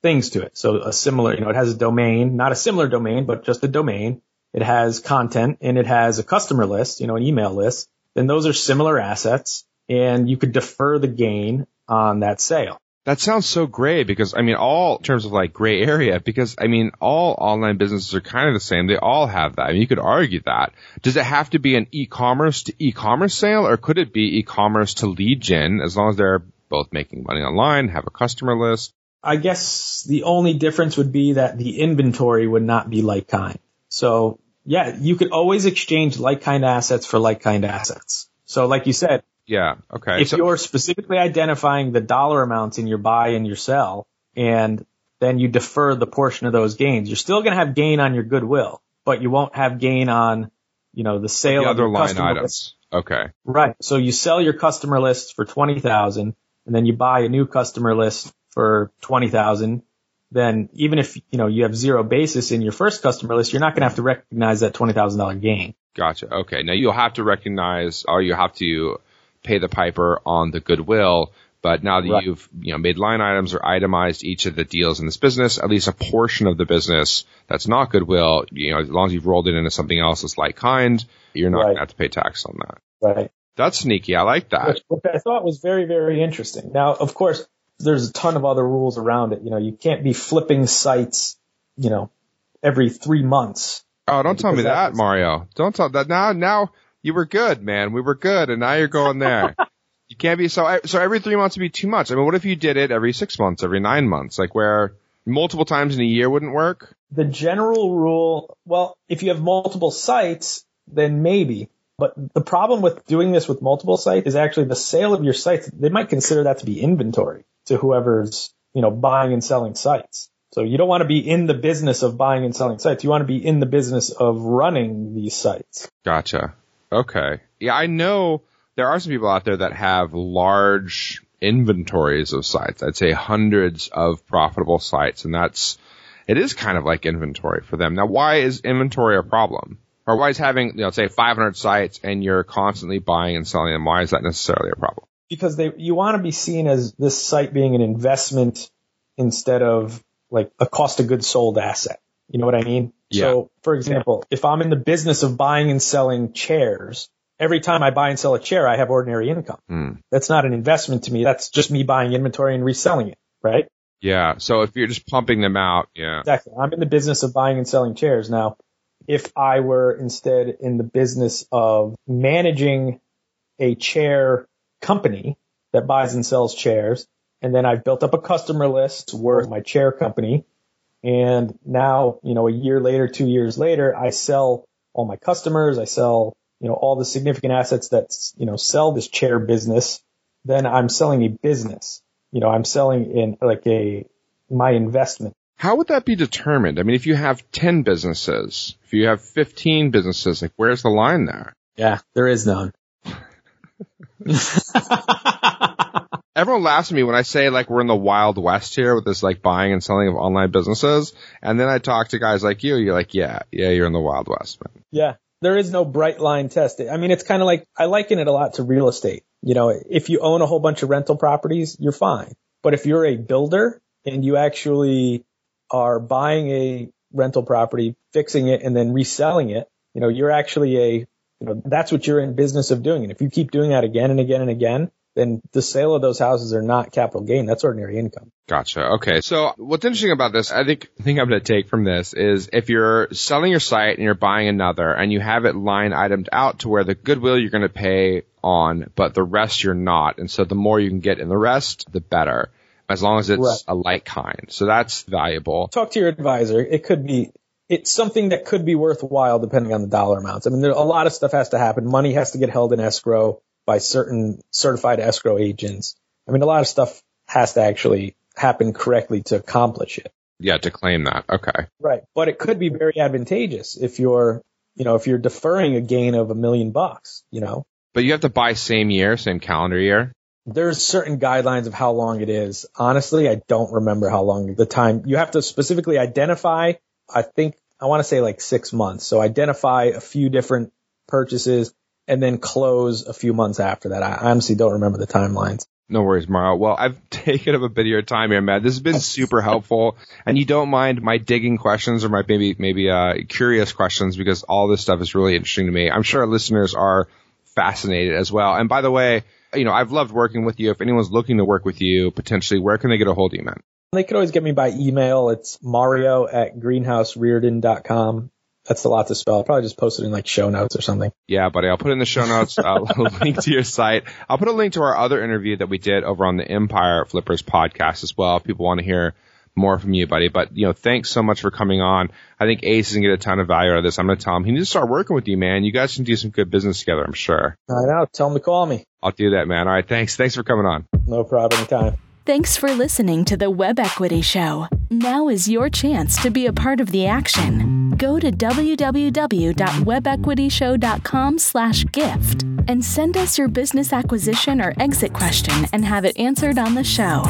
things to it. So a similar, you know, it has a domain, not a similar domain, but just a domain. It has content and it has a customer list, you know, an email list. Then those are similar assets and you could defer the gain on that sale. That sounds so gray because I mean, all in terms of like gray area, because I mean, all online businesses are kind of the same. They all have that. I mean, you could argue that. Does it have to be an e-commerce to e-commerce sale or could it be e-commerce to lead gen as long as they're both making money online, have a customer list? I guess the only difference would be that the inventory would not be like kind. So yeah, you could always exchange like kind assets for like kind assets. So like you said, yeah. Okay. If so, you're specifically identifying the dollar amounts in your buy and your sell, and then you defer the portion of those gains, you're still going to have gain on your goodwill, but you won't have gain on, you know, the sale the of other line items. List. Okay. Right. So you sell your customer list for twenty thousand, and then you buy a new customer list for twenty thousand. Then even if you know you have zero basis in your first customer list, you're not going to have to recognize that twenty thousand dollar gain. Gotcha. Okay. Now you'll have to recognize, or you have to pay the piper on the goodwill. But now that right. you've you know made line items or itemized each of the deals in this business, at least a portion of the business that's not goodwill, you know, as long as you've rolled it into something else that's like kind, you're not right. going to have to pay tax on that. Right. That's sneaky. I like that. Which, which I thought was very, very interesting. Now, of course, there's a ton of other rules around it. You know, you can't be flipping sites, you know, every three months. Oh, don't tell me that, Mario. Don't tell that now. Now you were good, man. We were good, and now you're going there. <laughs> you can't be so. So every three months would be too much. I mean, what if you did it every six months, every nine months, like where multiple times in a year wouldn't work? The general rule, well, if you have multiple sites, then maybe. But the problem with doing this with multiple sites is actually the sale of your sites. They might consider that to be inventory to whoever's, you know, buying and selling sites. So you don't want to be in the business of buying and selling sites. You want to be in the business of running these sites. Gotcha. Okay. Yeah, I know there are some people out there that have large inventories of sites. I'd say hundreds of profitable sites, and that's it is kind of like inventory for them. Now, why is inventory a problem? Or why is having, you know, say 500 sites and you're constantly buying and selling them, why is that necessarily a problem? Because they, you want to be seen as this site being an investment instead of like a cost of goods sold asset. You know what I mean? Yeah. So, for example, if I'm in the business of buying and selling chairs, every time I buy and sell a chair, I have ordinary income. Mm. That's not an investment to me. That's just me buying inventory and reselling it, right? Yeah. So if you're just pumping them out, yeah. Exactly. I'm in the business of buying and selling chairs. Now, if I were instead in the business of managing a chair company that buys and sells chairs, and then I've built up a customer list where my chair company, and now, you know, a year later, two years later, I sell all my customers. I sell, you know, all the significant assets that, you know, sell this chair business. Then I'm selling a business. You know, I'm selling in like a, my investment. How would that be determined? I mean, if you have 10 businesses, if you have 15 businesses, like where's the line there? Yeah, there is none. <laughs> <laughs> everyone laughs at me when I say like we're in the wild west here with this like buying and selling of online businesses. And then I talk to guys like you, you're like, yeah, yeah, you're in the wild west, man. Yeah. There is no bright line test. I mean, it's kind of like, I liken it a lot to real estate. You know, if you own a whole bunch of rental properties, you're fine. But if you're a builder and you actually are buying a rental property, fixing it and then reselling it, you know, you're actually a, you know, that's what you're in business of doing. And if you keep doing that again and again and again, then the sale of those houses are not capital gain. That's ordinary income. Gotcha. Okay. So what's interesting about this, I think, the thing I'm going to take from this is if you're selling your site and you're buying another and you have it line itemed out to where the goodwill you're going to pay on, but the rest you're not. And so the more you can get in the rest, the better as long as it's right. a like kind. So that's valuable. Talk to your advisor. It could be, it's something that could be worthwhile depending on the dollar amounts. I mean, there, a lot of stuff has to happen. Money has to get held in escrow by certain certified escrow agents. I mean, a lot of stuff has to actually happen correctly to accomplish it. Yeah, to claim that. Okay. Right. But it could be very advantageous if you're, you know, if you're deferring a gain of a million bucks, you know. But you have to buy same year, same calendar year? There's certain guidelines of how long it is. Honestly, I don't remember how long the time. You have to specifically identify, I think, I want to say like six months. So identify a few different purchases and then close a few months after that. I honestly don't remember the timelines. No worries, Mario. Well, I've <laughs> taken up a bit of your time here, man. This has been super helpful, and you don't mind my digging questions or my maybe maybe uh, curious questions because all this stuff is really interesting to me. I'm sure our listeners are fascinated as well. And by the way, you know, I've loved working with you. If anyone's looking to work with you potentially, where can they get a hold of you, man? They could always get me by email. It's mario at greenhousereardon.com. That's a lot to spell. I'll probably just post it in like show notes or something. Yeah, buddy. I'll put it in the show notes. Uh, <laughs> I'll link to your site. I'll put a link to our other interview that we did over on the Empire Flippers podcast as well. If people want to hear more from you, buddy. But, you know, thanks so much for coming on. I think Ace is going to get a ton of value out of this. I'm going to tell him he needs to start working with you, man. You guys can do some good business together, I'm sure. I know. Tell him to call me. I'll do that, man. All right. Thanks. Thanks for coming on. No problem. Anytime. Thanks for listening to the Web Equity Show. Now is your chance to be a part of the action. Go to www.webequityshow.com/gift and send us your business acquisition or exit question and have it answered on the show.